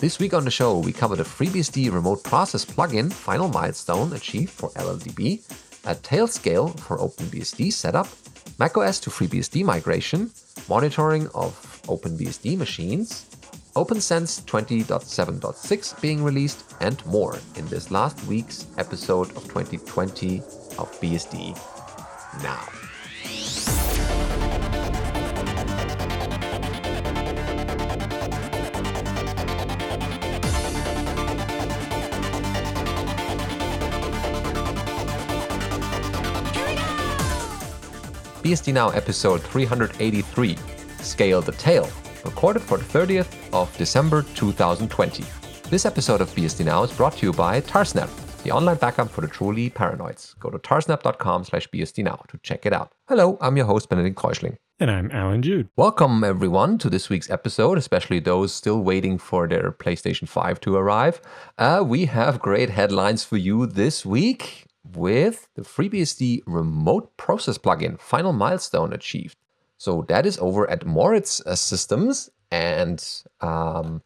This week on the show, we cover the FreeBSD remote process plugin final milestone achieved for LLDB, a Tailscale for OpenBSD setup, macOS to FreeBSD migration, monitoring of OpenBSD machines, OPNsense 20.7.6 being released, and more in this last week's episode of 2020 of BSD Now. BSD Now episode 383 Scale the Tail, recorded for the 30th of December 2020. This episode of BSD Now is brought to you by Tarsnap, the online backup for the truly paranoids. Go to tarsnap.com slash bsdnow to check it out. Hello, I'm your host, Benedict Reuschling. And I'm Allan Jude. Welcome, everyone, to this week's episode, especially those still waiting for their PlayStation 5 to arrive. Uh, we have great headlines for you this week with the FreeBSD remote process plugin final milestone achieved. So that is over at Moritz uh, Systems and um,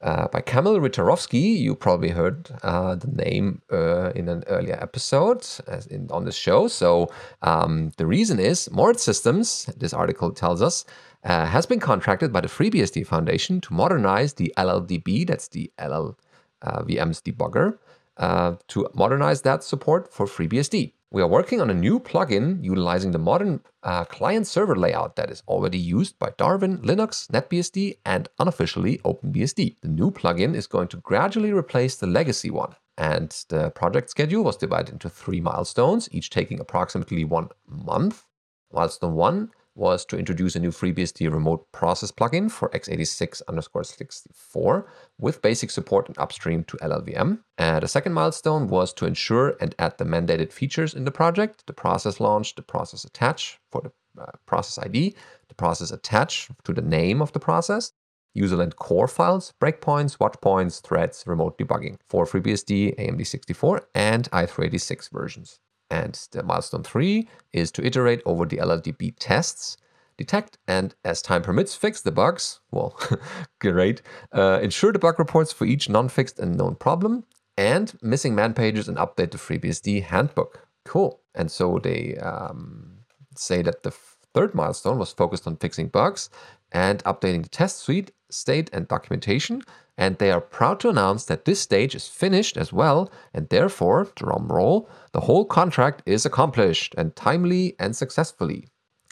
uh, by Kamil Rytarowski. You probably heard uh, the name uh, in an earlier episode in, on this show. So um, the reason is Moritz Systems, this article tells us, uh, has been contracted by the FreeBSD Foundation to modernize the LLDB, that's the LLVM's uh, debugger, uh, to modernize that support for FreeBSD. We are working on a new plugin utilizing the modern uh, client server layout that is already used by Darwin, Linux, NetBSD, and unofficially OpenBSD. The new plugin is going to gradually replace the legacy one. And the project schedule was divided into three milestones, each taking approximately one month. Milestone one was to introduce a new FreeBSD remote process plugin for x86 underscore 64 with basic support and upstream to LLVM. And the second milestone was to ensure and add the mandated features in the project, the process launch, the process attach for the uh, process ID, the process attach to the name of the process, userland core files, breakpoints, watchpoints, threads, remote debugging for FreeBSD, AMD64, and i386 versions. And the milestone three is to iterate over the LLDB tests, detect and, as time permits, fix the bugs. Well, great. Uh, ensure the bug reports for each non fixed and known problem, and missing man pages and update the FreeBSD handbook. Cool. And so they um, say that the third milestone was focused on fixing bugs and updating the test suite, state, and documentation. And they are proud to announce that this stage is finished as well, and therefore, drum roll, the whole contract is accomplished and timely and successfully.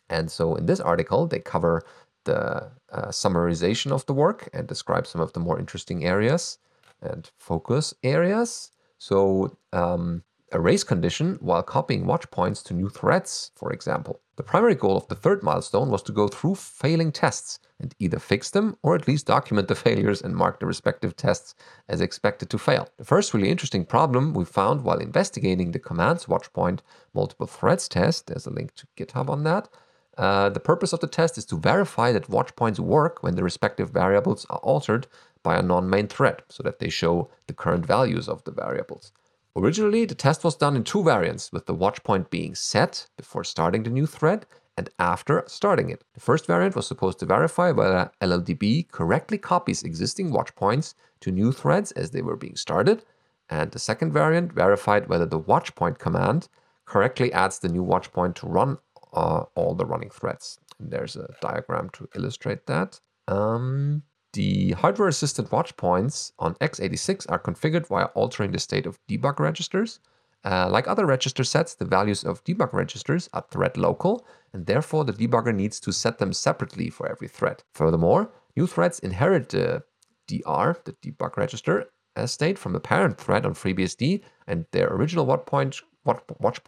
And so in this article, they cover the uh, summarization of the work and describe some of the more interesting areas and focus areas. So um, a race condition while copying watch points to new threads, for example. The primary goal of the third milestone was to go through failing tests and either fix them or at least document the failures and mark the respective tests as expected to fail. The first really interesting problem we found while investigating the commands watchpoint multiple threads test, there's a link to GitHub on that. Uh, the purpose of the test is to verify that watchpoints work when the respective variables are altered by a non main thread so that they show the current values of the variables. Originally, the test was done in two variants, with the watch point being set before starting the new thread and after starting it. The first variant was supposed to verify whether LLDB correctly copies existing watch points to new threads as they were being started, and the second variant verified whether the watch point command correctly adds the new watch point to run uh, all the running threads. And there's a diagram to illustrate that. Um, the hardware assisted watch points on x86 are configured via altering the state of debug registers. Uh, like other register sets, the values of debug registers are thread local, and therefore the debugger needs to set them separately for every thread. Furthermore, new threads inherit the DR, the debug register, state from the parent thread on FreeBSD, and their original watch point, watch, watch,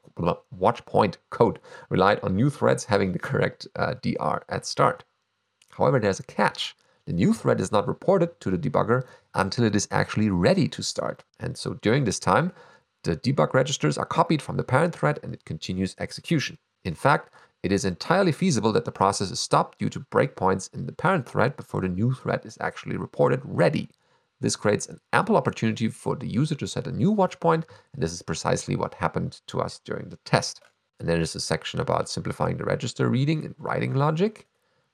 watch point code relied on new threads having the correct uh, DR at start. However, there's a catch. The new thread is not reported to the debugger until it is actually ready to start. And so during this time, the debug registers are copied from the parent thread and it continues execution. In fact, it is entirely feasible that the process is stopped due to breakpoints in the parent thread before the new thread is actually reported ready. This creates an ample opportunity for the user to set a new watch point, and this is precisely what happened to us during the test. And then there's a section about simplifying the register reading and writing logic.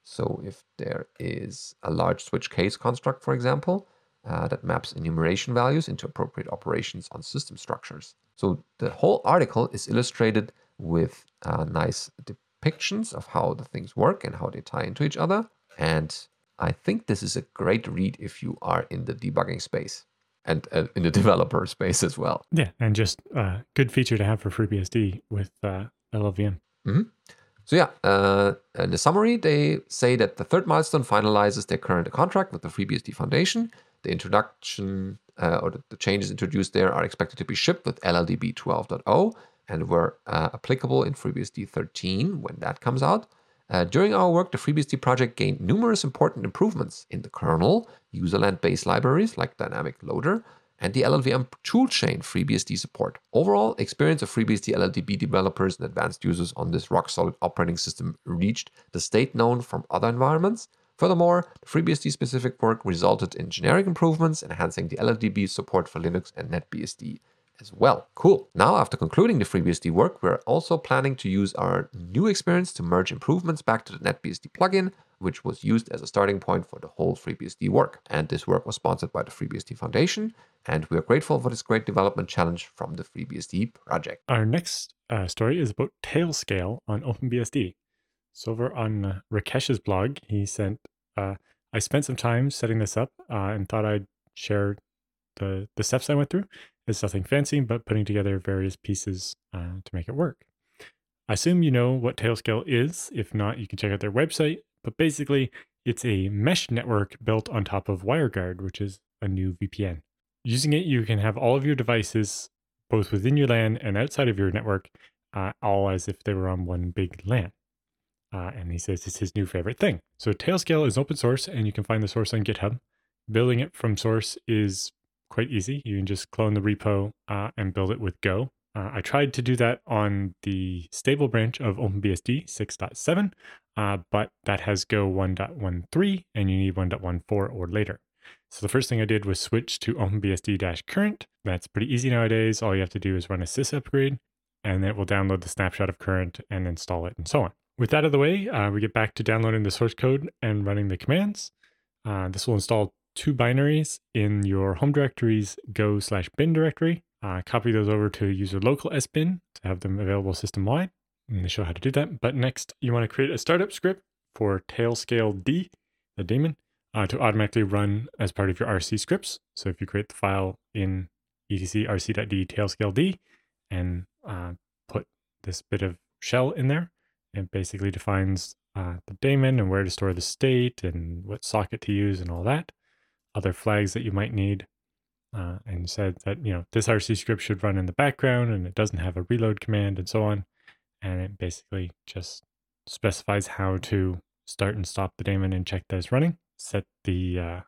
So if there is a large switch case construct, for example, uh, that maps enumeration values into appropriate operations on system structures. So the whole article is illustrated with uh, nice depictions of how the things work and how they tie into each other. And I think this is a great read if you are in the debugging space and uh, in the developer space as well. Yeah, and just a uh, good feature to have for FreeBSD with uh, LLVM. Mm-hmm. So yeah, uh, in the summary, they say that the third milestone finalizes their current contract with the FreeBSD Foundation. The introduction uh, or the, changes introduced there are expected to be shipped with LLDB 12.0 and were uh, applicable in FreeBSD 13 when that comes out. Uh, during our work, the FreeBSD project gained numerous important improvements in the kernel, userland based libraries like Dynamic Loader, and the LLVM toolchain FreeBSD support. Overall, experience of FreeBSD LLDB developers and advanced users on this rock solid operating system reached the state known from other environments. Furthermore, the FreeBSD specific work resulted in generic improvements, enhancing the LLDB support for Linux and NetBSD as well. Cool. Now, after concluding the FreeBSD work, we're also planning to use our new experience to merge improvements back to the NetBSD plugin, which was used as a starting point for the whole FreeBSD work. And this work was sponsored by the FreeBSD Foundation, and we are grateful for this great development challenge from the FreeBSD project. Our next uh, story is about Tailscale on OpenBSD. So over on uh, Rakesh's blog, he sent, uh, I spent some time setting this up uh, and thought I'd share the, the steps I went through. It's nothing fancy, but putting together various pieces uh, to make it work. I assume you know what Tailscale is. If not, you can check out their website. But basically, it's a mesh network built on top of WireGuard, which is a new VPN. Using it, you can have all of your devices, both within your LAN and outside of your network, uh, all as if they were on one big LAN. Uh, and he says it's his new favorite thing. So Tailscale is open source, and you can find the source on GitHub. Building it from source is quite easy. You can just clone the repo uh, and build it with Go. Uh, I tried to do that on the stable branch of OpenBSD 6.7, uh, but that has Go 1.13 and you need 1.14 or later. So the first thing I did was switch to OpenBSD-current. That's pretty easy nowadays. All you have to do is run a sys upgrade and it will download the snapshot of current and install it and so on. With that out of the way, uh, we get back to downloading the source code and running the commands. Uh, this will install two binaries in your home directory's go slash bin directory. Uh, copy those over to user local sbin to have them available system wide. And they show how to do that. But next, you want to create a startup script for Tailscale D, the daemon, uh, to automatically run as part of your RC scripts. So if you create the file in etc rc.d tailscale d and uh, put this bit of shell in there, it basically defines uh, the daemon and where to store the state and what socket to use and all that other flags that you might need. Uh, and said that, you know, this RC script should run in the background and it doesn't have a reload command and so on. And it basically just specifies how to start and stop the daemon and check that it's running. Set the uh,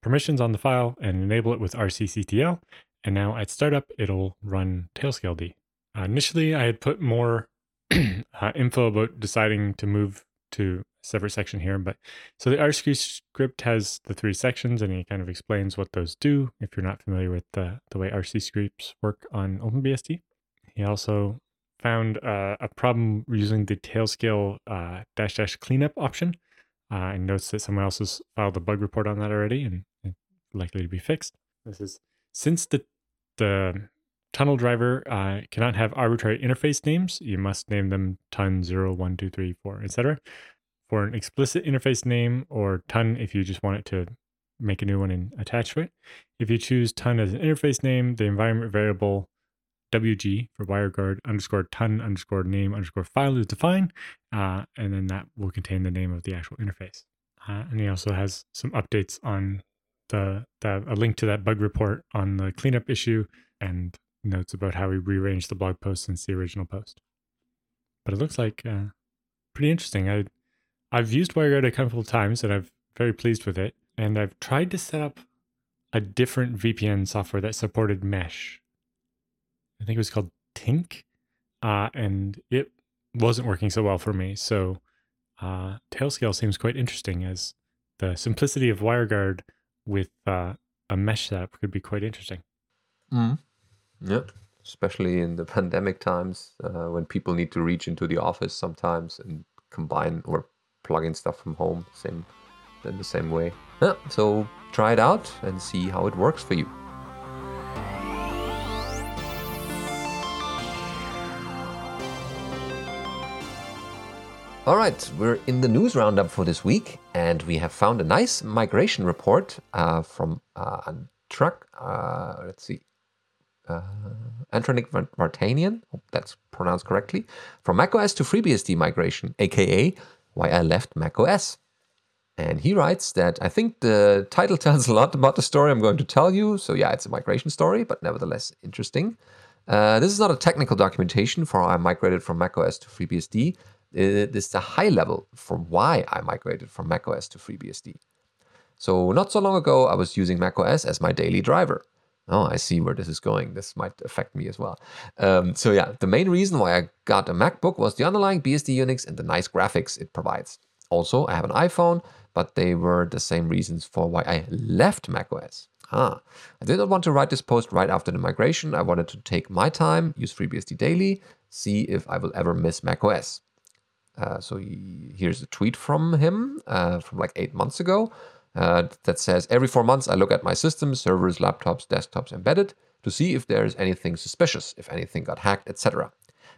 permissions on the file and enable it with rcctl. And now at startup, it'll run tailscale D. Uh, initially, I had put more uh, info about deciding to move to separate section here. But so the RC script has the three sections and he kind of explains what those do if you're not familiar with the, the way RC scripts work on OpenBSD. He also found uh, a problem using the tailscale uh, dash dash cleanup option uh, and notes that someone else has filed a bug report on that already and likely to be fixed. This is since the the tunnel driver uh, cannot have arbitrary interface names. You must name them tun 0, 1, 2, 3, 4, etc for an explicit interface name or tun if you just want it to make a new one and attach to it. If you choose tun as an interface name, the environment variable WG for WireGuard underscore tun underscore name underscore file is defined, uh, and then that will contain the name of the actual interface. Uh, and he also has some updates on the, the a link to that bug report on the cleanup issue and notes about how we rearranged the blog post since the original post. But it looks like uh, pretty interesting. I I've used WireGuard a couple of times and I'm very pleased with it. And I've tried to set up a different VPN software that supported mesh. I think it was called Tinc. Uh, and it wasn't working so well for me. So uh, Tailscale seems quite interesting as the simplicity of WireGuard with uh, a mesh setup could be quite interesting. Mm. Yeah, especially in the pandemic times uh, when people need to reach into the office sometimes and combine or plug in stuff from home, same in the same way. Yeah, so try it out and see how it works for you. All right, we're in the news roundup for this week, and we have found a nice migration report uh, from uh, Truck. Uh, let's see, uh, Antranig Vartanian, that's pronounced correctly, from macOS to FreeBSD migration, aka why I left macOS. And he writes that I think the title tells a lot about the story I'm going to tell you. So, yeah, it's a migration story, but nevertheless interesting. Uh, this is not a technical documentation for how I migrated from macOS to FreeBSD, uh, this is a high level for why I migrated from macOS to FreeBSD. So not so long ago, I was using macOS as my daily driver. Oh, I see where this is going. This might affect me as well. Um, so yeah, the main reason why I got a MacBook was the underlying BSD Unix and the nice graphics it provides. Also, I have an iPhone, but they were the same reasons for why I left macOS. Ah, I did not want to write this post right after the migration. I wanted to take my time, use FreeBSD daily, see if I will ever miss macOS. Uh, so he, here's a tweet from him uh, from like eight months ago uh, that says Every four months, I look at my systems, servers, laptops, desktops, embedded to see if there's anything suspicious, if anything got hacked, etc.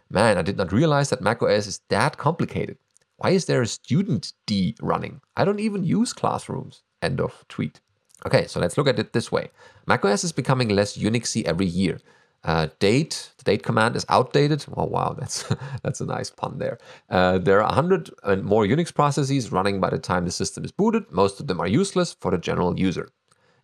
Man, I did not realize that macOS is that complicated. Why is there a student D running? I don't even use classrooms. End of tweet. Okay, so let's look at it this way. macOS is becoming less Unixy every year. Uh, date, the date command is outdated. Oh wow, that's that's a nice pun there. Uh, there are 100 and more Unix processes running by the time the system is booted. Most of them are useless for the general user.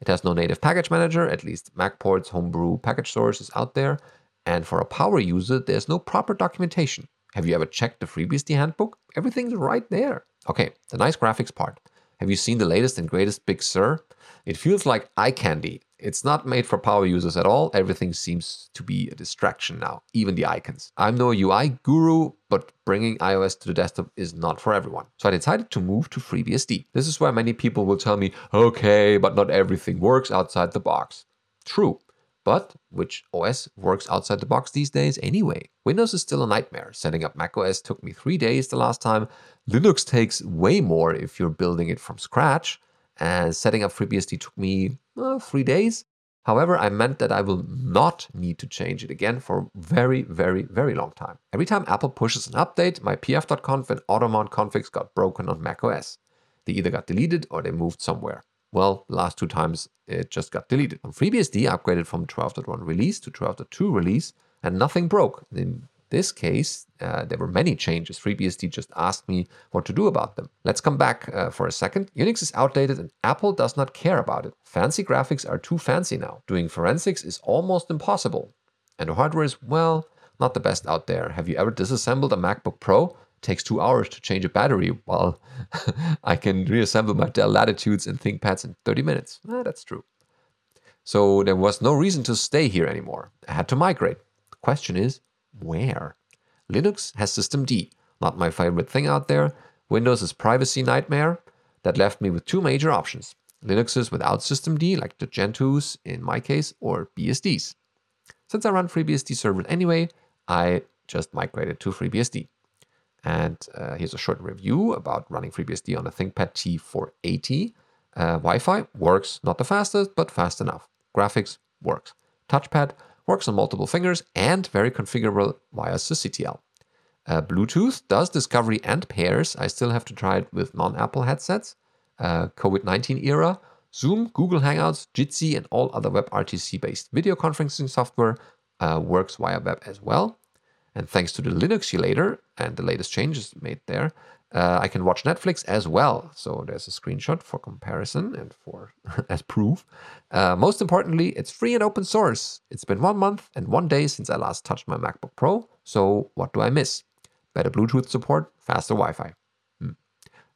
It has no native package manager, at least MacPorts homebrew package source is out there. And for a power user, there's no proper documentation. Have you ever checked the FreeBSD handbook? Everything's right there. Okay, the nice graphics part. Have you seen the latest and greatest Big Sur? It feels like eye candy. It's not made for power users at all. Everything seems to be a distraction now, even the icons. I'm no UI guru, but bringing iOS to the desktop is not for everyone. So I decided to move to FreeBSD. This is where many people will tell me, okay, but not everything works outside the box. True. But which OS works outside the box these days anyway? Windows is still a nightmare. Setting up macOS took me three days the last time. Linux takes way more if you're building it from scratch. And setting up FreeBSD took me uh, three days. However, I meant that I will not need to change it again for a very, very, very long time. Every time Apple pushes an update, my pf.conf and automount configs got broken on macOS. They either got deleted or they moved somewhere. Well, last two times it just got deleted. On FreeBSD, I upgraded from 12.1 release to 12.2 release, and nothing broke. In this case, uh, there were many changes. FreeBSD just asked me what to do about them. Let's come back uh, for a second. Unix is outdated and Apple does not care about it. Fancy graphics are too fancy now. Doing forensics is almost impossible. And the hardware is, well, not the best out there. Have you ever disassembled a MacBook Pro? Takes two hours to change a battery, while I can reassemble my Dell Latitudes and ThinkPads in 30 minutes. Eh, that's true. So there was no reason to stay here anymore. I had to migrate. The question is, where? Linux has systemd, not my favorite thing out there. Windows is privacy nightmare. That left me with two major options. Linuxes without systemd, like the Gentos in my case, or BSDs. Since I run FreeBSD servers anyway, I just migrated to FreeBSD. And uh, here's a short review about running FreeBSD on a ThinkPad T480. Uh, Wi-Fi works, not the fastest, but fast enough. Graphics works. Touchpad works on multiple fingers, and very configurable via sysctl. Uh, Bluetooth does discovery and pairs. I still have to try it with non Apple headsets. Uh, COVID 19 era, Zoom, Google Hangouts, Jitsi, and all other WebRTC based video conferencing software uh, works via web as well. And thanks to the Linuxulator and the latest changes made there, uh, I can watch Netflix as well. So there's a screenshot for comparison and for as proof. Uh, most importantly, it's free and open source. It's been one month and one day since I last touched my MacBook Pro. So what do I miss? Better Bluetooth support, faster Wi-Fi. Hmm.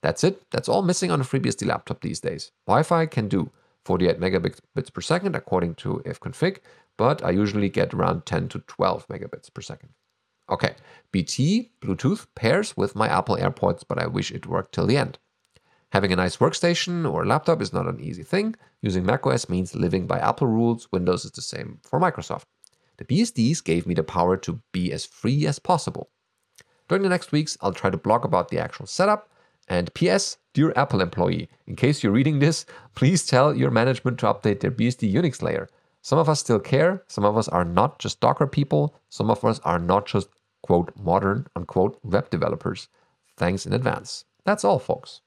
That's it. That's all missing on a FreeBSD laptop these days. Wi-Fi can do 48 megabits per second according to ifconfig, but I usually get around 10 to 12 megabits per second. Okay, BT Bluetooth pairs with my Apple AirPods, but I wish it worked till the end. Having a nice workstation or laptop is not an easy thing. Using macOS means living by Apple rules. Windows is the same for Microsoft. The BSDs gave me the power to be as free as possible. During the next weeks, I'll try to blog about the actual setup And P.S. Dear Apple employee, in case you're reading this, please tell your management to update their BSD Unix layer. Some of us still care, some of us are not just Docker people, some of us are not just, quote, modern, unquote, web developers. Thanks in advance. That's all, folks.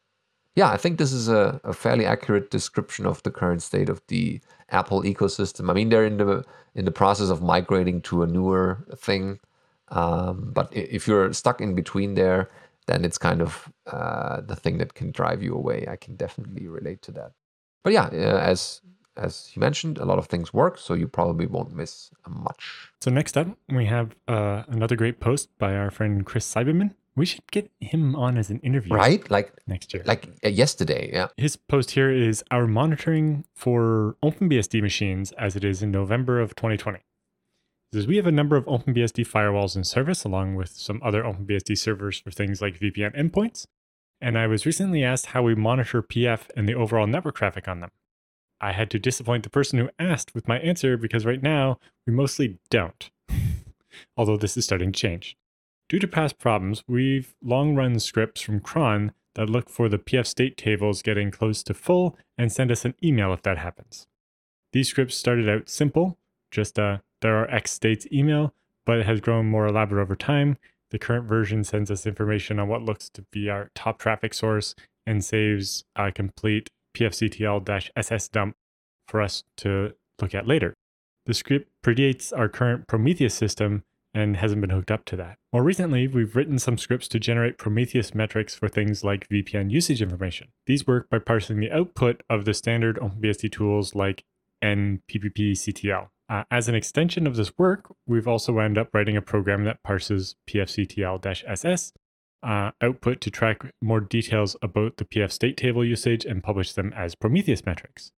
Yeah, I think this is a, a fairly accurate description of the current state of the Apple ecosystem. I mean, they're in the in the process of migrating to a newer thing, um, but if you're stuck in between there, then it's kind of uh, the thing that can drive you away. I can definitely relate to that. But yeah, uh, as as you mentioned, a lot of things work, so you probably won't miss much. So next up, we have uh, another great post by our friend Chris Siebenmann. We should get him on as an interview, right? Like next year, like uh, yesterday. Yeah. His post here is our monitoring for OpenBSD machines as it is in November of 2020 is we have a number of OpenBSD firewalls in service along with some other OpenBSD servers for things like VPN endpoints. And I was recently asked how we monitor PF and the overall network traffic on them. I had to disappoint the person who asked with my answer because right now we mostly don't. Although this is starting to change. Due to past problems, we've long run scripts from cron that look for the PF state tables getting close to full and send us an email if that happens. These scripts started out simple, just a there are X states email, but it has grown more elaborate over time. The current version sends us information on what looks to be our top traffic source and saves a complete pfctl-ss dump for us to look at later. The script predates our current Prometheus system and hasn't been hooked up to that. More recently, we've written some scripts to generate Prometheus metrics for things like VPN usage information. These work by parsing the output of the standard OpenBSD tools like NPPPCTL. Uh, as an extension of this work, we've also wound up writing a program that parses pfctl-ss uh, output to track more details about the PF state table usage and publish them as Prometheus metrics.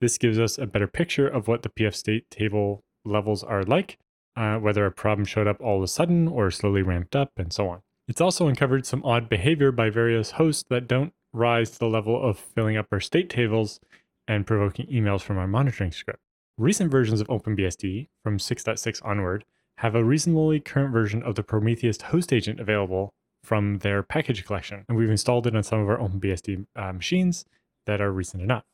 This gives us a better picture of what the PF state table levels are like, uh, whether a problem showed up all of a sudden or slowly ramped up, and so on. It's also uncovered some odd behavior by various hosts that don't rise to the level of filling up our state tables and provoking emails from our monitoring script. Recent versions of OpenBSD, from 6.6 onward, have a reasonably current version of the Prometheus host agent available from their package collection, and we've installed it on some of our OpenBSD uh, machines that are recent enough.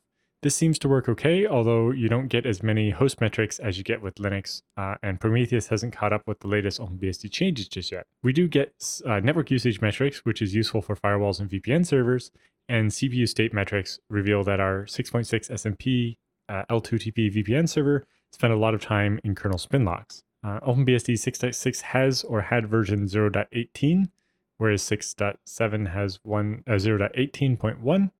This seems to work okay, although you don't get as many host metrics as you get with Linux, uh, and Prometheus hasn't caught up with the latest OpenBSD changes just yet. We do get uh, network usage metrics, which is useful for firewalls and VPN servers, and CPU state metrics reveal that our 6.6 SMP uh, L2TP VPN server spent a lot of time in kernel spin locks. Uh, OpenBSD 6.6 has or had version 0.18, whereas 6.7 has one, uh, 0.18.1,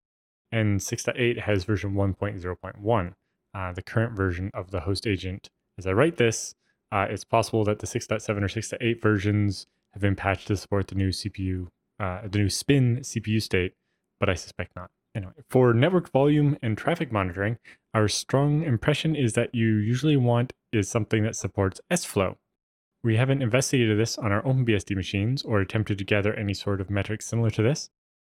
and 6.8 has version 1.0.1. Uh, the current version of the host agent. As I write this, uh, it's possible that the 6.7 or 6.8 versions have been patched to support the new CPU, uh, the new spin CPU state, but I suspect not. Anyway, for network volume and traffic monitoring, our strong impression is that you usually want is something that supports SFlow. We haven't investigated this on our OpenBSD machines or attempted to gather any sort of metrics similar to this,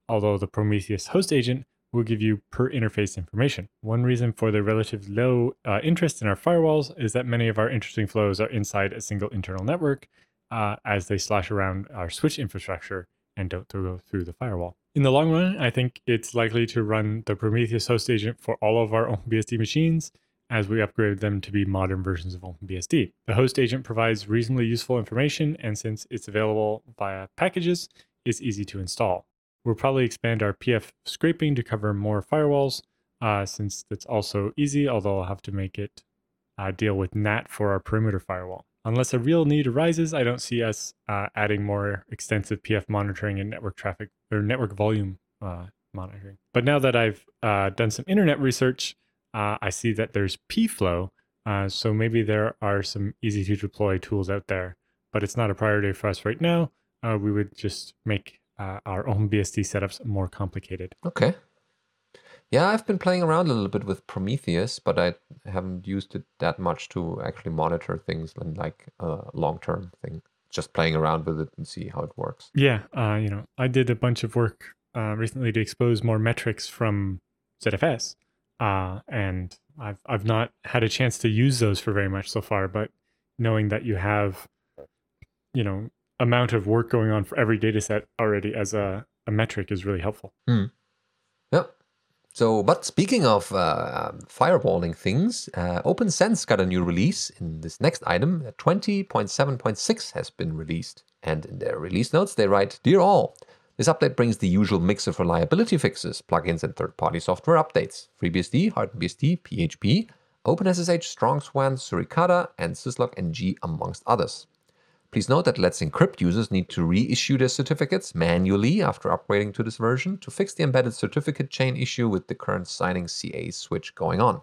although the Prometheus host agent will give you per interface information. One reason for the relatively low uh, interest in our firewalls is that many of our interesting flows are inside a single internal network uh, as they slash around our switch infrastructure and don't go through the firewall. In the long run, I think it's likely to run the Prometheus host agent for all of our OpenBSD machines as we upgrade them to be modern versions of OpenBSD. The host agent provides reasonably useful information, and since it's available via packages, it's easy to install. We'll probably expand our PF scraping to cover more firewalls, uh, since that's also easy, although I'll have to make it uh, deal with NAT for our perimeter firewall. Unless a real need arises, I don't see us uh, adding more extensive PF monitoring and network traffic or network volume uh, monitoring. But now that I've uh, done some internet research, uh, I see that there's pflow. Uh, so maybe there are some easy to deploy tools out there, but it's not a priority for us right now. Uh, we would just make our own BSD setups more complicated. Okay. Yeah, I've been playing around a little bit with Prometheus, but I haven't used it that much to actually monitor things and like a long term thing. Just playing around with it and see how it works. Yeah, uh, you know, I did a bunch of work uh, recently to expose more metrics from ZFS, uh, and I've I've not had a chance to use those for very much so far. But knowing that you have, you know, amount of work going on for every data set already as a a metric is really helpful. Yep. So, but speaking of uh, firewalling things, uh, OPNsense got a new release in this next item. 20.7.6 has been released. And in their release notes, they write Dear all, this update brings the usual mix of reliability fixes, plugins, and third party software updates FreeBSD, HardenedBSD, PHP, OpenSSH, StrongSwan, Suricata, and Syslog NG, amongst others. Please note that Let's Encrypt users need to reissue their certificates manually after upgrading to this version to fix the embedded certificate chain issue with the current signing CA switch going on.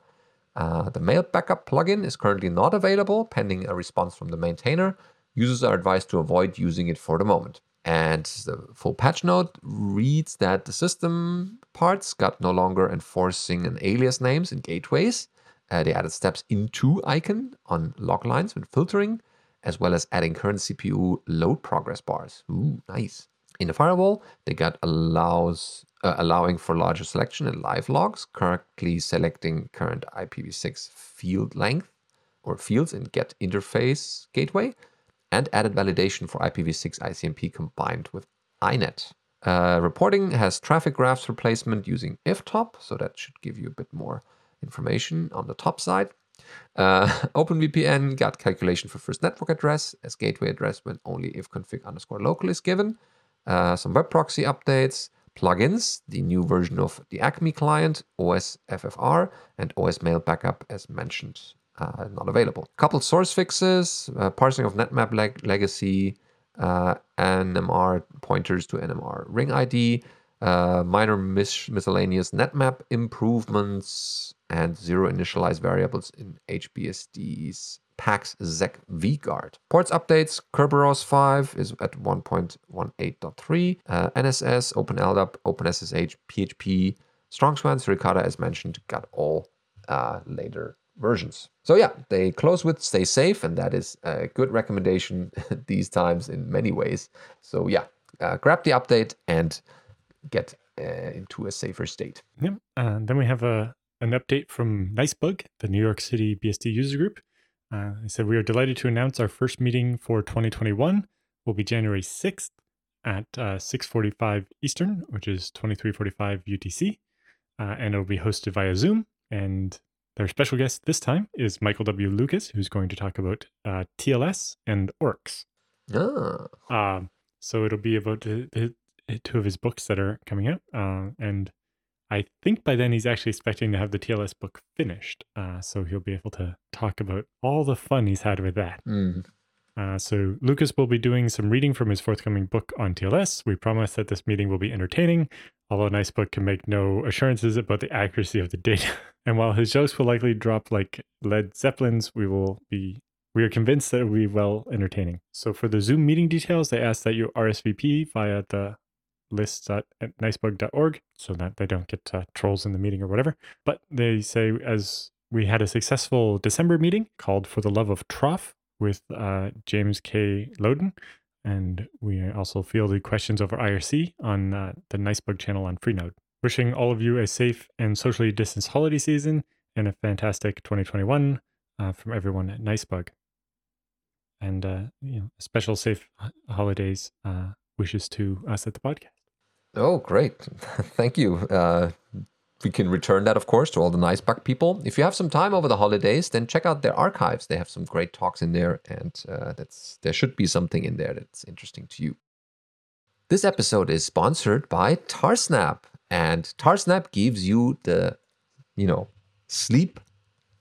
Uh, the Mail Backup plugin is currently not available, pending a response from the maintainer. Users are advised to avoid using it for the moment. And the full patch note reads that the system parts got no longer enforcing an alias names in gateways. Uh, they added steps into icon on log lines when filtering, as well as adding current CPU load progress bars. Ooh, nice. In the firewall, they got allows uh, allowing for larger selection in live logs, correctly selecting current IPv6 field length or fields in get interface gateway, and added validation for IPv6 ICMP combined with INET. Uh, reporting has traffic graphs replacement using iftop, so that should give you a bit more information on the top side. Uh, OpenVPN got calculation for first network address as gateway address when only if config underscore local is given. Uh, some web proxy updates, plugins, the new version of the Acme client, OS FFR, and OS Mail Backup as mentioned uh, not available. Couple source fixes, uh, parsing of NetMap leg- legacy, uh, NMR pointers to NMR ring ID, uh, minor mis- miscellaneous NetMap improvements, and zero initialized variables in HBSD's PAX ZEC vGuard. Ports updates, Kerberos 5 is at 1.18.3, uh, NSS, OpenLDAP, OpenSSH, PHP, StrongSwan, Suricata, as mentioned, got all uh, later versions. So yeah, they close with stay safe, and that is a good recommendation these times in many ways. So yeah, uh, grab the update and get uh, into a safer state. Yep. And then we have a an update from Nicebug, the New York City BSD user group. Uh, they said we are delighted to announce our first meeting for 2021 will be January 6th at uh, 6:45 Eastern, which is 23:45 UTC, uh, and it'll be hosted via Zoom. And their special guest this time is Michael W. Lucas, who's going to talk about uh, TLS and ORCs. Um, so it'll be about two of his books that are coming out, uh, and I think by then he's actually expecting to have the TLS book finished. Uh, so he'll be able to talk about all the fun he's had with that. mm, Uh, so Lucas will be doing some reading from his forthcoming book on TLS. We promise that this meeting will be entertaining, although Nice Book can make no assurances about the accuracy of the data. and while his jokes will likely drop like Led Zeppelins, we will be we are convinced that it will be well entertaining. So for the Zoom meeting details, they ask that you RSVP via the list at nicebug.org so that they don't get uh, trolls in the meeting or whatever. But they say as we had a successful December meeting called For the Love of Trough with uh, James K. Lowden. And we also fielded questions over IRC on uh, the Nicebug channel on Freenode. Wishing all of you a safe and socially distanced holiday season and a fantastic 2021 uh, from everyone at Nicebug. And uh, you know, special safe holidays uh, wishes to us at the podcast. oh, great. Thank you. We can return that, of course, to all the nice bug people. If you have some time over the holidays, then check out their archives. They have some great talks in there, and uh, that's there should be something in there that's interesting to you. This episode is sponsored by Tarsnap, and Tarsnap gives you the, you know, sleep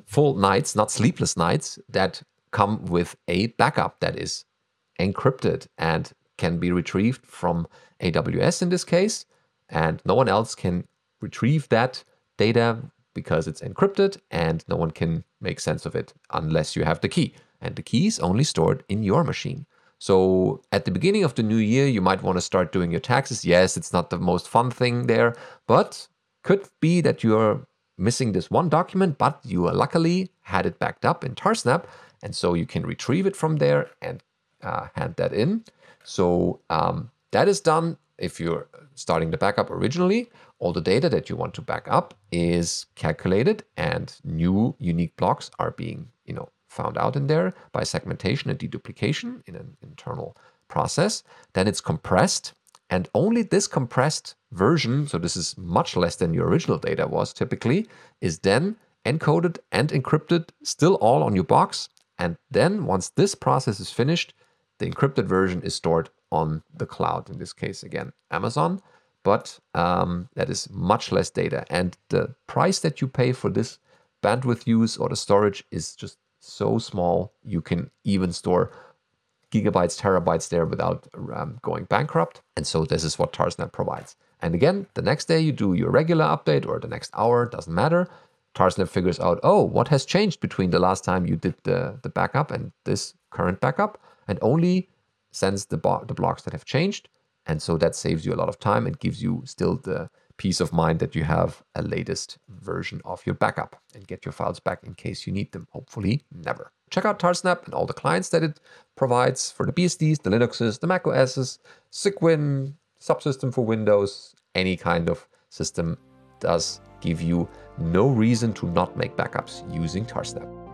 full nights, not sleepless nights, that come with a backup that is encrypted and can be retrieved from AWS in this case, and no one else can retrieve that data because it's encrypted and no one can make sense of it unless you have the key. And the key is only stored in your machine. So at the beginning of the new year, you might want to start doing your taxes. Yes, it's not the most fun thing there, but could be that you're missing this one document, but you luckily had it backed up in Tarsnap, and so you can retrieve it from there and uh, hand that in. So um, that is done if you're starting the backup originally. All the data that you want to back up is calculated, and new unique blocks are being, you know, found out in there by segmentation and deduplication in an internal process. Then it's compressed And only this compressed version, so this is much less than your original data was typically, is then encoded and encrypted, still all on your box. And then once this process is finished, the encrypted version is stored on the cloud, in this case, again, Amazon. But um, that is much less data. And the price that you pay for this bandwidth use or the storage is just so small, you can even store gigabytes, terabytes there without um, going bankrupt. And so this is what Tarsnap provides. And again, the next day you do your regular update or the next hour, doesn't matter. Tarsnap figures out, oh, what has changed between the last time you did the, the backup and this current backup, and only sends the, the blocks that have changed. And so that saves you a lot of time and gives you still the peace of mind that you have a latest version of your backup and get your files back in case you need them. Hopefully, never. Check out Tarsnap and all the clients that it provides for the BSDs, the Linuxes, the Mac OSs, Cygwin, subsystem for Windows, any kind of system does give you no reason to not make backups using Tarsnap.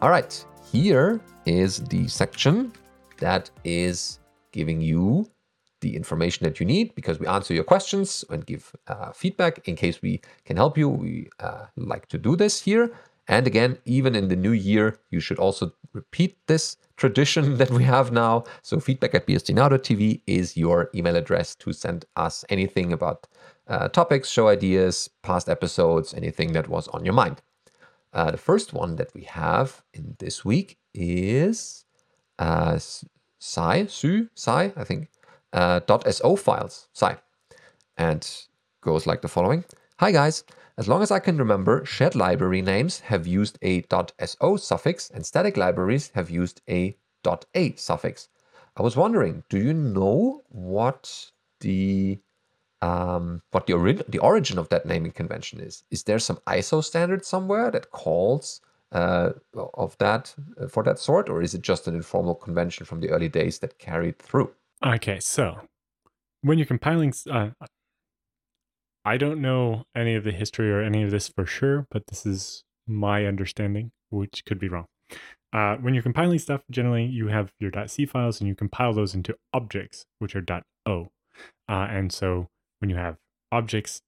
All right, here is the section that is giving you the information that you need because we answer your questions and give uh, feedback in case we can help you. We uh, like to do this here. And again, even in the new year, you should also repeat this tradition that we have now. So, feedback at bsdnow.tv is your email address to send us anything about uh, topics, show ideas, past episodes, anything that was on your mind. Uh, the first one that we have in this week is uh, Sai, Su, Sai, I think, uh, .so files, Sai, and goes like the following. Hi guys, as long as I can remember, shared library names have used a .so suffix and static libraries have used a .a suffix. I was wondering, do you know what the um, what the, ori- the origin of that naming convention is. Is there some ISO standard somewhere that calls uh, of that uh, for that sort, or is it just an informal convention from the early days that carried through? Okay, so when you're compiling, uh, I don't know any of the history or any of this for sure, but this is my understanding, which could be wrong. Uh, when you're compiling stuff, generally you have your .c files and you compile those into objects, which are .o. Uh, and so when you have objects,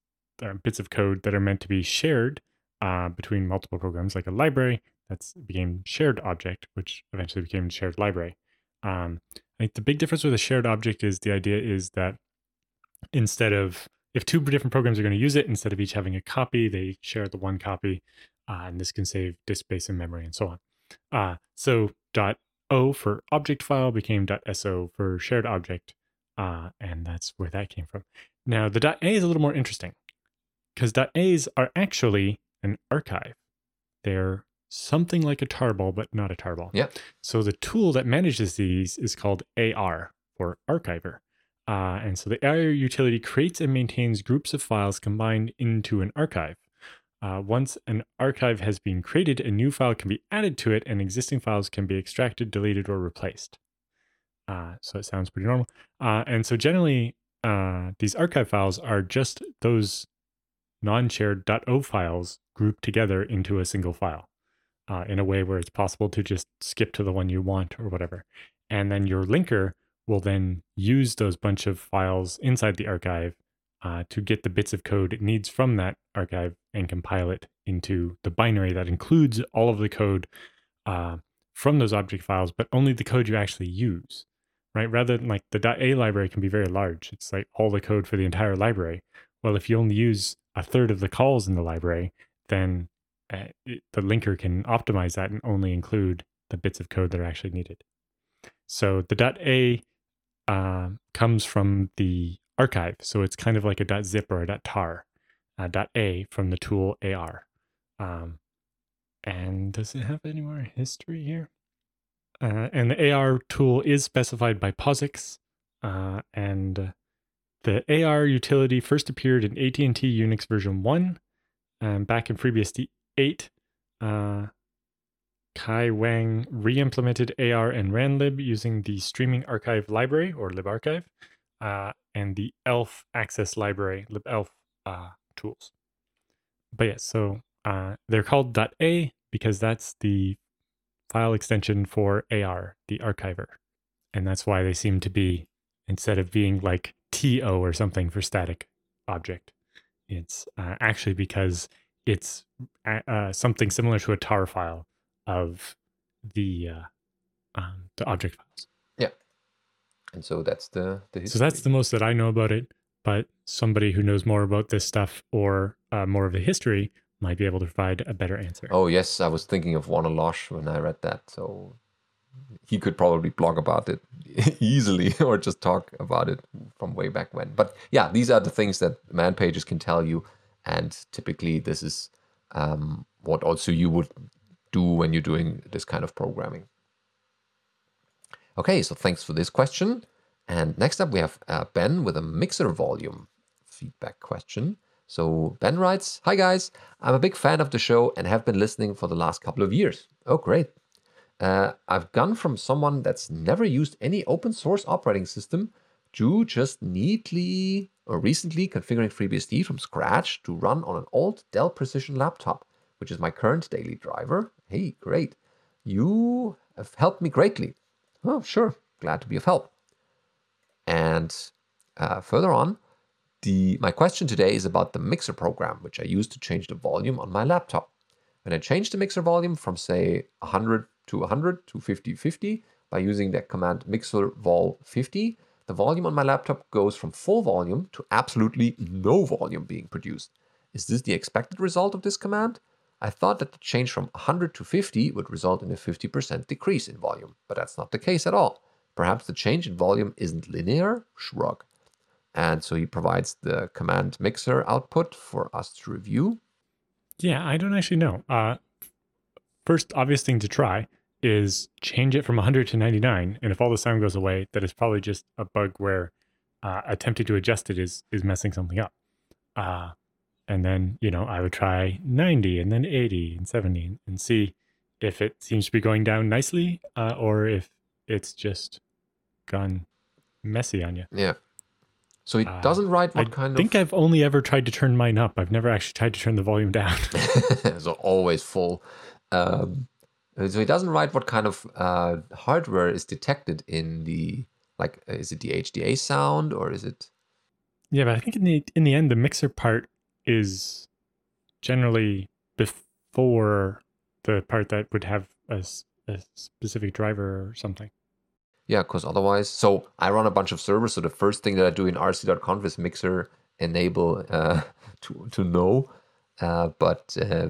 bits of code that are meant to be shared uh, between multiple programs, like a library that's became shared object, which eventually became shared library. Um, I think the big difference with a shared object is the idea is that instead of if two different programs are going to use it, instead of each having a copy, they share the one copy, uh, and this can save disk space and memory and so on. Uh, so .o for object file became .so for shared object, uh, and that's where that came from. Now, the .a is a little more interesting because .a's are actually an archive. They're something like a tarball, but not a tarball. Yeah. So the tool that manages these is called AR or archiver. Uh, and so the AR utility creates and maintains groups of files combined into an archive. Uh, once an archive has been created, a new file can be added to it, and existing files can be extracted, deleted, or replaced. Uh, so it sounds pretty normal. Uh, and so generally, uh, these archive files are just those non-shared .o files grouped together into a single file uh, in a way where it's possible to just skip to the one you want or whatever. And then your linker will then use those bunch of files inside the archive uh, to get the bits of code it needs from that archive and compile it into the binary that includes all of the code uh, from those object files, but only the code you actually use right? Rather than like the .a library can be very large. It's like all the code for the entire library. Well, if you only use a third of the calls in the library, then uh, it, the linker can optimize that and only include the bits of code that are actually needed. So the .a uh, comes from the archive. So it's kind of like a .zip or a .tar. Uh, .a from the tool AR. Um, and does it have any more history here? Uh, and the AR tool is specified by POSIX. Uh, and the AR utility first appeared in AT&T Unix version 1 um, back in FreeBSD 8. Uh, Kai Wang re-implemented AR and RanLib using the Streaming Archive Library, or libarchive, uh, and the ELF Access Library, libelf uh, tools. But yeah, so uh, they're called .a because that's the file extension for AR, the archiver. And that's why they seem to be, instead of being like TO or something for static object, it's uh, actually because it's uh, something similar to a tar file of the uh, um, the object files. Yeah, and so that's the the history. so that's the most that I know about it. But somebody who knows more about this stuff or uh, more of the history might be able to provide a better answer. Oh yes, I was thinking of Warner Losh when I read that. So he could probably blog about it easily or just talk about it from way back when. But yeah, these are the things that man pages can tell you, and typically this is um, what also you would do when you're doing this kind of programming. Okay, so thanks for this question. And next up, we have uh, Ben with a mixer volume feedback question. So Ben writes Hi guys, I'm a big fan of the show and have been listening for the last couple of years. Oh, great. Uh, I've gone from someone that's never used any open source operating system to just neatly or recently configuring FreeBSD from scratch to run on an old Dell Precision laptop, which is my current daily driver. Hey, great. You have helped me greatly. Oh, sure. Glad to be of help. And uh, further on, the, my question today is about the mixer program, which I use to change the volume on my laptop. When I change the mixer volume from, say, 100 to 100 to 50 50 by using the command mixer vol 50, the volume on my laptop goes from full volume to absolutely no volume being produced. Is this the expected result of this command? I thought that the change from 100 to 50 would result in a 50% decrease in volume, but that's not the case at all. Perhaps the change in volume isn't linear? Shrug. And so he provides the command mixer output for us to review. Yeah, I don't actually know. Uh, first obvious thing to try is change it from 100 to 99. And if all the sound goes away, that is probably just a bug where uh, attempting to adjust it is is messing something up. Uh, and then, you know, I would try 90 and then 80 and 70 and see if it seems to be going down nicely uh, or if it's just gone messy on you. Yeah. So it uh, doesn't write what I kind of. I think I've only ever tried to turn mine up. I've never actually tried to turn the volume down. so always full. Um, so it doesn't write what kind of uh, hardware is detected in the like. Is it the HDA sound or is it? Yeah, but I think in the in the end, the mixer part is generally before the part that would have a, a specific driver or something. Yeah, because otherwise, so I run a bunch of servers. So the first thing that I do in rc.conf is mixer enable uh, to to know. Uh, but uh,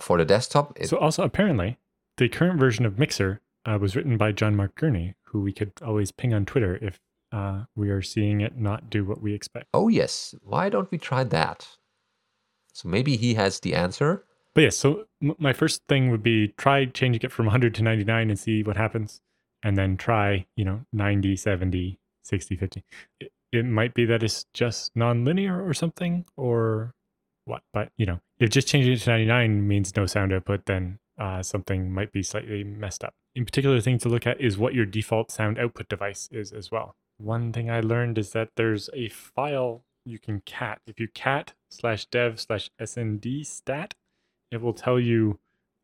for the desktop, it... so also apparently the current version of Mixer uh, was written by John Mark Gurney, who we could always ping on Twitter if uh, we are seeing it not do what we expect. Oh yes, why don't we try that? So maybe he has the answer. But yes, yeah, so m- my first thing would be try changing it from 100 to 99 and see what happens and then try, you know, 90, 70, 60, 50. It, it might be that it's just nonlinear or something or what, but you know, if just changing it to 99 means no sound output, then uh, something might be slightly messed up. In particular, thing to look at is what your default sound output device is as well. One thing I learned is that there's a file you can cat. If you cat slash dev slash snd stat, it will tell you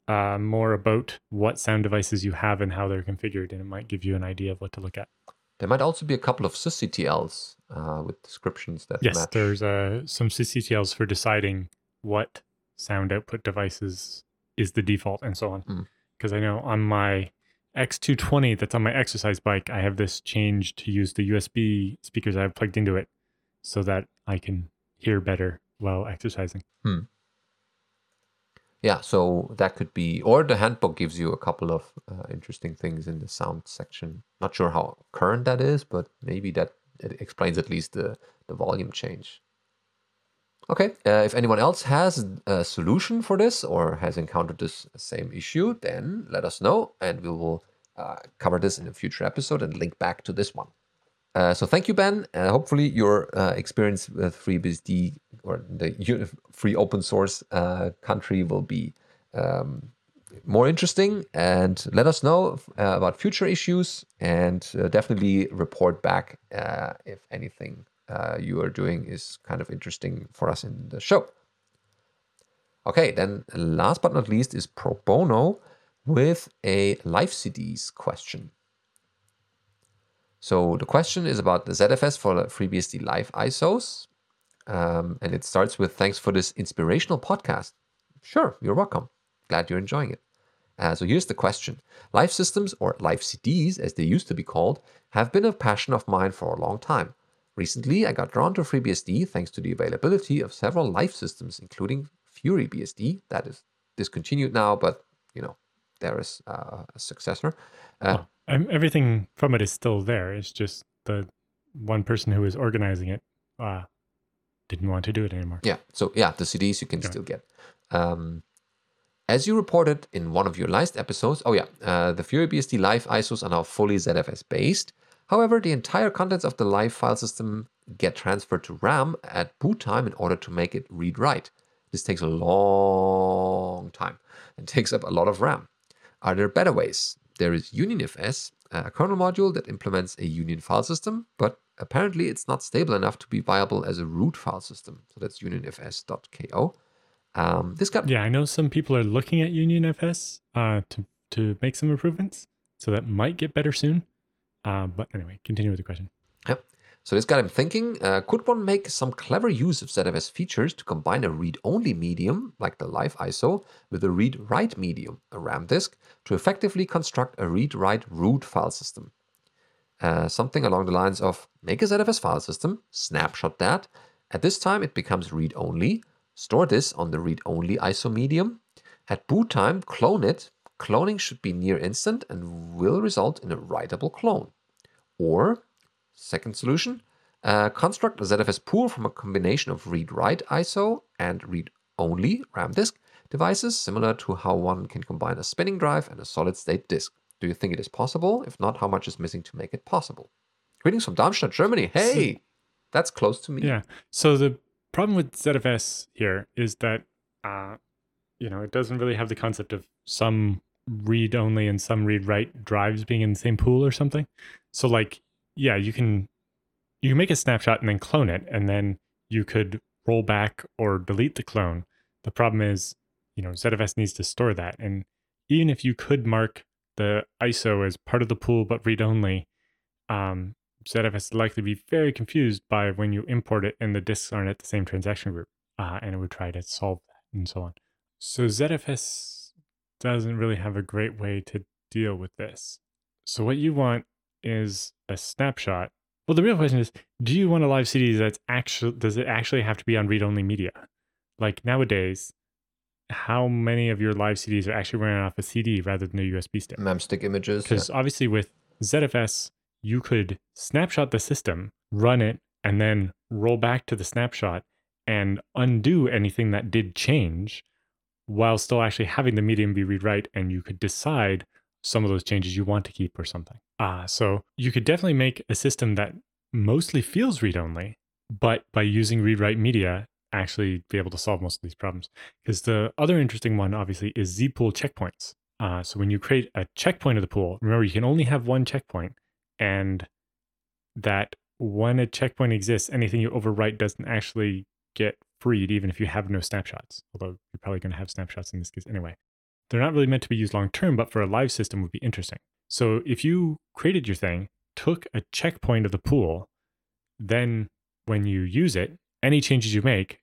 uh, more about what sound devices you have and how they're configured, and it might give you an idea of what to look at. There might also be a couple of sysctls uh, with descriptions that yes, match. there's uh, some sysctls for deciding what sound output devices is the default and so on. Because mm. I know on my X220 that's on my exercise bike, I have this change to use the USB speakers I have plugged into it so that I can hear better while exercising. Hmm yeah, so that could be, or the handbook gives you a couple of uh, interesting things in the sound section. Not sure how current that is, but maybe that it explains at least the, the volume change. Okay, uh, if anyone else has a solution for this or has encountered this same issue, then let us know and we will uh, cover this in a future episode and link back to this one. Uh, so thank you, Ben. Uh, hopefully your uh, experience with FreeBSD or the free open source uh, country will be um, more interesting. And let us know uh, about future issues and uh, definitely report back if anything you are doing is kind of interesting for us in the show. Okay, then last but not least is Pro Bono with a live CDs question. So the question is about the ZFS for the FreeBSD Live ISOs. Um, and it starts with thanks for this inspirational podcast. Sure, you're welcome. Glad you're enjoying it. Uh, so here's the question Life systems, or live CDs as they used to be called, have been a passion of mine for a long time. Recently, I got drawn to FreeBSD thanks to the availability of several live systems, including FuryBSD, that is discontinued now, but you know, there is uh, a successor. Uh, everything from it is still there. It's just the one person who is organizing it uh, didn't want to do it anymore. Yeah. So yeah, the CDs you can Yeah. still get. Um, as you reported in one of your last episodes, oh yeah, uh, the FuryBSD Live ISOs are now fully ZFS based. However, the entire contents of the live file system get transferred to RAM at boot time in order to make it read write. This takes a long time and takes up a lot of RAM. Are there better ways? There is UnionFS, a kernel module that implements a Union file system, but apparently it's not stable enough to be viable as a root file system. So that's unionfs.ko. Um, this got Yeah, I know some people are looking at UnionFS uh, to to make some improvements, so that might get better soon. Uh, but anyway, continue with the question. Yep. So this got him thinking, uh, could one make some clever use of ZFS features to combine a read-only medium, like the live ISO, with a read-write medium, a RAM disk, to effectively construct a read-write root file system? Uh, something along the lines of make a ZFS file system, snapshot that. At this time, it becomes read-only. Store this on the read-only ISO medium. At boot time, clone it. Cloning should be near instant and will result in a writable clone. Or Second solution, uh, construct a ZFS pool from a combination of read-write ISO and read-only RAM disk devices, similar to how one can combine a spinning drive and a solid-state disk. Do you think it is possible? If not, how much is missing to make it possible? Greetings from Darmstadt, Germany. Hey, that's close to me. Yeah. So the problem with ZFS here is that uh, you know it doesn't really have the concept of some read only and some read write drives being in the same pool or something. So like yeah, you can you can make a snapshot and then clone it, and then you could roll back or delete the clone. The problem is, you know, ZFS needs to store that, and even if you could mark the ISO as part of the pool but read only, um, is likely to be very confused by when you import it and the disks aren't at the same transaction group, uh, and it would try to solve that and so on. So ZFS doesn't really have a great way to deal with this. So what you want is a snapshot. Well, the real question is, do you want a live CD that's actually does it actually have to be on read-only media? Like nowadays, how many of your live CDs are actually running off a CD rather than a USB stick? Memstick images. yeah. Because obviously with ZFS, you could snapshot the system, run it, and then roll back to the snapshot and undo anything that did change while still actually having the medium be read write and you could decide some of those changes you want to keep or something. Ah, so you could definitely make a system that mostly feels read only, but by using read write media, actually be able to solve most of these problems. Because the other interesting one, obviously, is Z pool checkpoints. Uh, so when you create a checkpoint of the pool, remember you can only have one checkpoint, and that when a checkpoint exists, anything you overwrite doesn't actually get freed, even if you have no snapshots. Although you're probably going to have snapshots in this case anyway. They're not really meant to be used long term, but for a live system would be interesting. So if you created your thing, took a checkpoint of the pool, then when you use it, any changes you make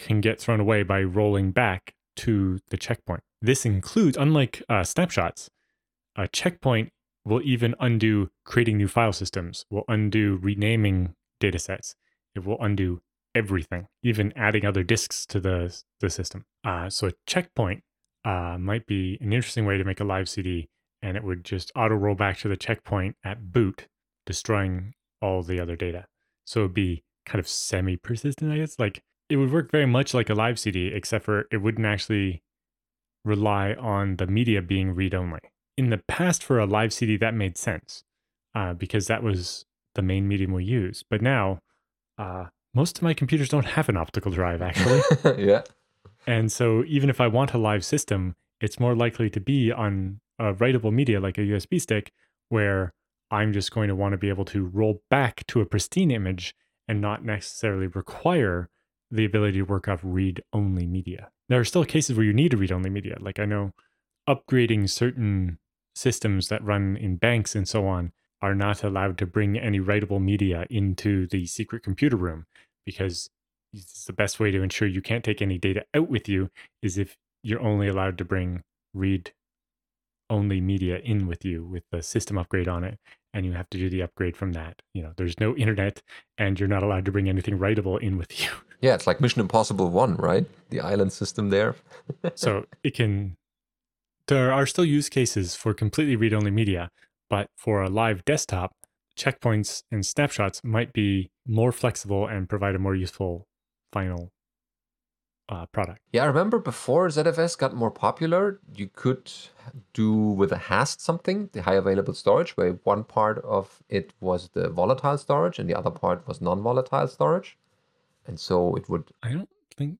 can get thrown away by rolling back to the checkpoint. This includes, unlike uh, snapshots, a checkpoint will even undo creating new file systems, will undo renaming datasets. It will undo everything, even adding other disks to the, the system. Uh, so a checkpoint uh, might be an interesting way to make a live CD, and it would just auto roll back to the checkpoint at boot, destroying all the other data. So it'd be kind of semi persistent, I guess. Like it would work very much like a live CD, except for it wouldn't actually rely on the media being read only. In the past, for a live CD, that made sense uh, because that was the main medium we use. But now, uh, most of my computers don't have an optical drive, actually. yeah. And so even if I want a live system, it's more likely to be on a writable media like a USB stick where I'm just going to want to be able to roll back to a pristine image and not necessarily require the ability to work off read only media. there are still cases where you need to read only media. Like I know upgrading certain systems that run in banks and so on are not allowed to bring any writable media into the secret computer room because it's the best way to ensure you can't take any data out with you is if you're only allowed to bring read only media in with you with the system upgrade on it and you have to do the upgrade from that you know there's no internet and you're not allowed to bring anything writable in with you Yeah, it's like Mission Impossible 1, right? The island system there. so it can there are still use cases for completely read only media but for a live desktop checkpoints and snapshots might be more flexible and provide a more useful final uh, product Yeah, I remember before ZFS got more popular, you could do with a HAST something, the high available storage, where one part of it was the volatile storage and the other part was non volatile storage. And so it would, i don't think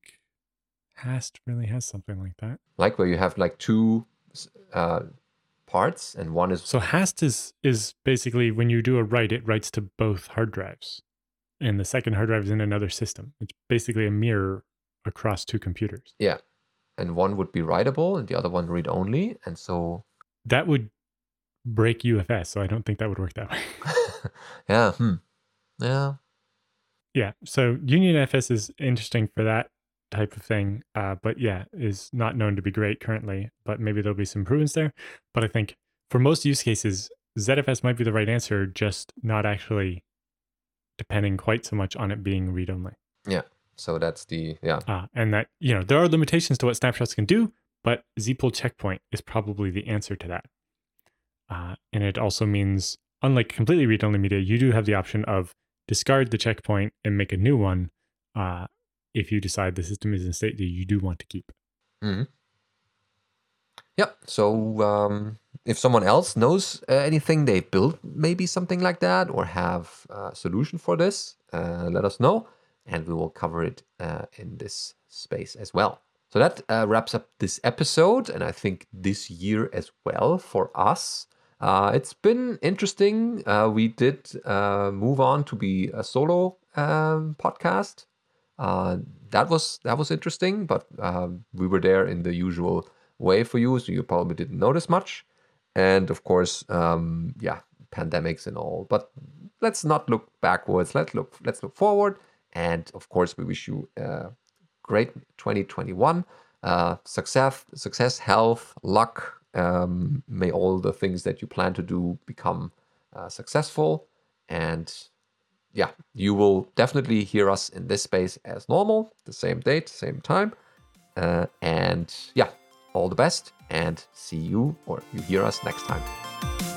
hast really has something like that like where you have like two uh, parts and one is, So hast is is basically when you do a write, it writes to both hard drives, and the second hard drive is in another system. It's basically a mirror across two computers. yeah, and one would be writable and the other one read only. And so, That would break UFS, so I don't think that would work that way. yeah, hmm. Yeah, yeah. So Union FS is interesting for that type of thing, uh, but yeah, is not known to be great currently. But maybe there'll be some improvements there. But I think for most use cases, ZFS might be the right answer, just not actually depending quite so much on it being read only. Yeah. So that's the, yeah, Uh, and that, you know, there are limitations to what snapshots can do, but zpool checkpoint is probably the answer to that. Uh, and it also means, unlike completely read only media, you do have the option of discard the checkpoint and make a new one uh, if you decide the system is in a state that you do want to keep. Yep. So um, if someone else knows uh, anything they've built, maybe something like that, or have a solution for this, uh, let us know, and we will cover it uh, in this space as well. So that uh, wraps up this episode, and I think this year as well for us. Uh, it's been interesting. Uh, we did uh, move on to be a solo um, podcast. Uh, that was that was interesting, but um, we were there in the usual way for you, so you probably didn't notice much. And of course, um, yeah, pandemics and all. But let's not look backwards. Let's look let's look forward. And of course, we wish you a great 2021. Uh, success, success, health, luck. Um, may all the things that you plan to do become uh, successful. And yeah, you will definitely hear us in this space as normal, the same date, same time. Uh, and yeah, all the best and see you or you hear us next time.